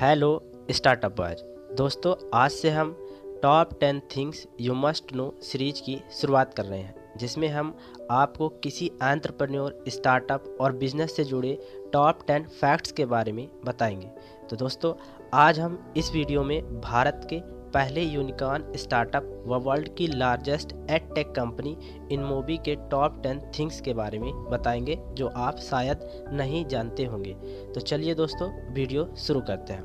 Hello, startup boys. दोस्तों, आज से हम top ten things you must know series की शुरुआत कर रहे हैं, जिसमें हम आपको किसी एंट्रप्रन्योर, स्टार्टअप और बिज़नेस से जुड़े टॉप टेन फैक्ट्स के बारे में बताएँगे। तो दोस्तों, आज हम इस वीडियो में भारत के पहले यूनिकॉर्न स्टार्टअप व वर्ल्ड की largest ad tech company InMobi के टॉप टेन थिंग्स के बारे में बताएँगे, जो आप शायद नहीं जानते होंगे। तो चलिए दोस्तों वीडियो शुरू करते हैं।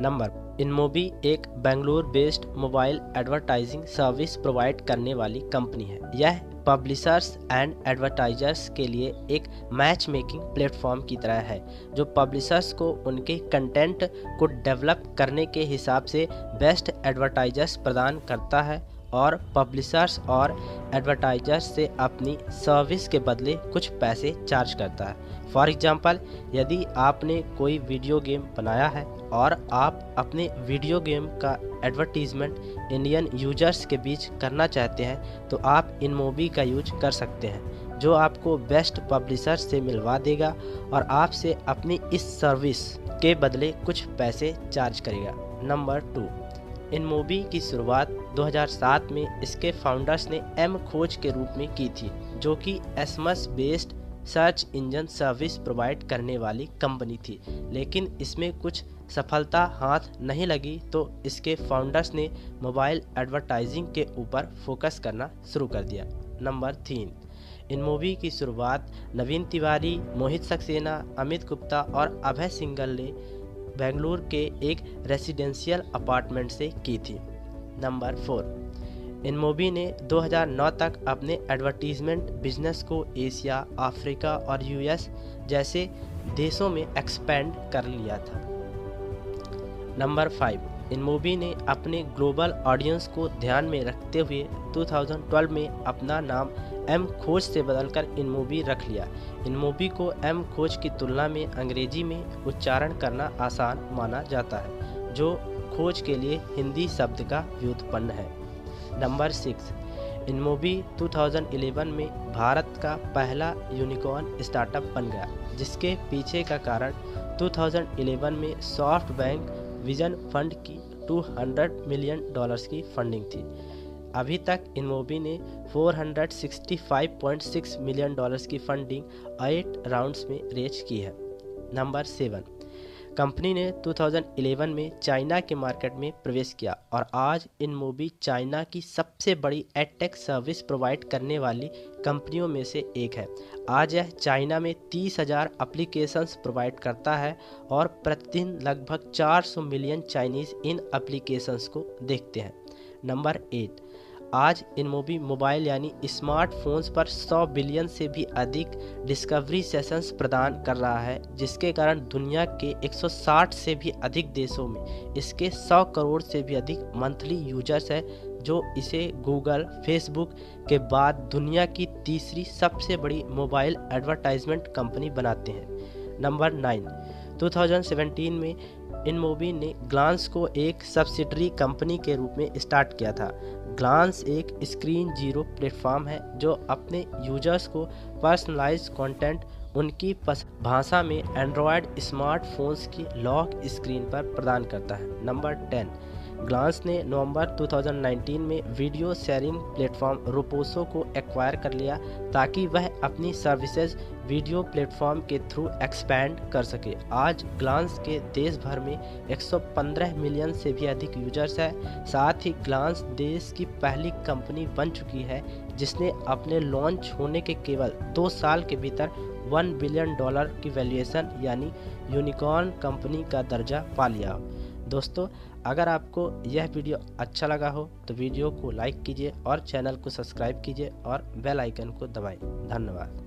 नंबर इनमोबी एक Bengaluru based mobile advertising service provide करने वाली कंपनी है। यह पब्लिशर्स एंड एडवर्टाइजर्स के लिए एक मैच मेकिंग प्लेटफॉर्म की तरह है, जो पब्लिशर्स को उनके कंटेंट को डेवलप करने के हिसाब से बेस्ट एडवर्टाइजर्स प्रदान करता है। और पब्लिशर्स और एडवर्टाइजर्स से अपनी सर्विस के बदले कुछ पैसे चार्ज करता है। फॉर एग्ज़ाम्पल यदि आपने कोई वीडियो गेम बनाया है और आप अपने वीडियो गेम का एडवर्टीज़मेंट इंडियन यूज़र्स के बीच करना चाहते हैं तो आप इन मूवी का यूज़ कर सकते हैं, जो आपको बेस्ट पब्लिशर से मिलवा देगा और आपसे अपनी इस सर्विस के बदले कुछ पैसे चार्ज करेगा। नंबर टू इन मूवी की शुरुआत 2007 में इसके फाउंडर्स ने एम खोज के रूप में की थी, जो कि SMS based search engine service provide करने वाली कंपनी थी। लेकिन इसमें कुछ सफलता हाथ नहीं लगी तो इसके फाउंडर्स ने मोबाइल एडवर्टाइजिंग के ऊपर फोकस करना शुरू कर दिया। नंबर तीन इन मूवी की शुरुआत नवीन तिवारी, मोहित सक्सेना, अमित गुप्ता और अभय सिंगल ने बेंगलुरु के एक रेसिडेंशियल अपार्टमेंट से की थी। नंबर फोर इन मोबी ने 2009 तक अपने एडवर्टीजमेंट बिज़नेस को एशिया अफ्रीका और यूएस जैसे देशों में एक्सपेंड कर लिया था। नंबर फाइव इन मूवी ने अपने ग्लोबल ऑडियंस को ध्यान में रखते हुए 2012 में अपना नाम एम खोज से बदलकर इन मूवी रख लिया। इन मूवी को एम खोज की तुलना में अंग्रेज़ी में उच्चारण करना आसान माना जाता है, जो खोज के लिए हिंदी शब्द का व्युत्पन्न है। नंबर सिक्स, इन मूवी 2011 में भारत का पहला यूनिकॉर्न स्टार्टअप बन गया, जिसके पीछे का कारण 2011 में सॉफ्ट बैंक विजन फंड की 200 मिलियन डॉलर्स की फंडिंग थी। अभी तक इन मूवी ने 465.6 मिलियन डॉलर्स की फंडिंग एट राउंड्स में रेज की है। नंबर सेवन कंपनी ने 2011 में चाइना के मार्केट में प्रवेश किया और आज इन मूवी चाइना की सबसे बड़ी एडटेक सर्विस प्रोवाइड करने वाली कंपनियों में से एक है। आज यह चाइना में तीस हज़ार अप्लीकेशंस प्रोवाइड करता है और प्रतिदिन लगभग 400 मिलियन चाइनीज़ इन अप्लीकेशंस को देखते हैं। नंबर एट आज इन मोबाइल यानी स्मार्टफोन्स पर 100 बिलियन से भी अधिक डिस्कवरी सेशंस प्रदान कर रहा है, जिसके कारण दुनिया के 160 से भी अधिक देशों में इसके 100 करोड़ से भी अधिक मंथली यूज़र्स है, जो इसे गूगल, फेसबुक के बाद दुनिया की तीसरी सबसे बड़ी मोबाइल एडवर्टाइजमेंट कंपनी बनाते हैं। नंबर नाइन 2017 में इन ने ग्लांस को एक सब्सिडरी कंपनी के रूप में स्टार्ट किया था। ग्लांस एक स्क्रीन ज़ीरो प्लेटफॉर्म है जो अपने यूज़र्स को पर्सनलाइज कंटेंट, उनकी भाषा में एंड्रॉयड स्मार्टफोन्स की लॉक स्क्रीन पर प्रदान करता है। नंबर टेन ग्लांस ने नवंबर 2019 में वीडियो शेयरिंग प्लेटफॉर्म रोपोसो को एक्वायर कर लिया ताकि वह अपनी सर्विसेज़ वीडियो प्लेटफॉर्म के थ्रू एक्सपैंड कर सके। आज ग्लांस के देश भर में 115 मिलियन से भी अधिक यूज़र्स है। साथ ही ग्लांस देश की पहली कंपनी बन चुकी है, जिसने अपने लॉन्च होने के केवल दो साल के भीतर वन बिलियन डॉलर की वैल्यूएशन यानी यूनिकॉर्न कंपनी का दर्जा पा लिया। दोस्तों अगर आपको यह वीडियो अच्छा लगा हो तो वीडियो को लाइक कीजिए और चैनल को सब्सक्राइब कीजिए और बेल आइकन को दबाएँ। धन्यवाद।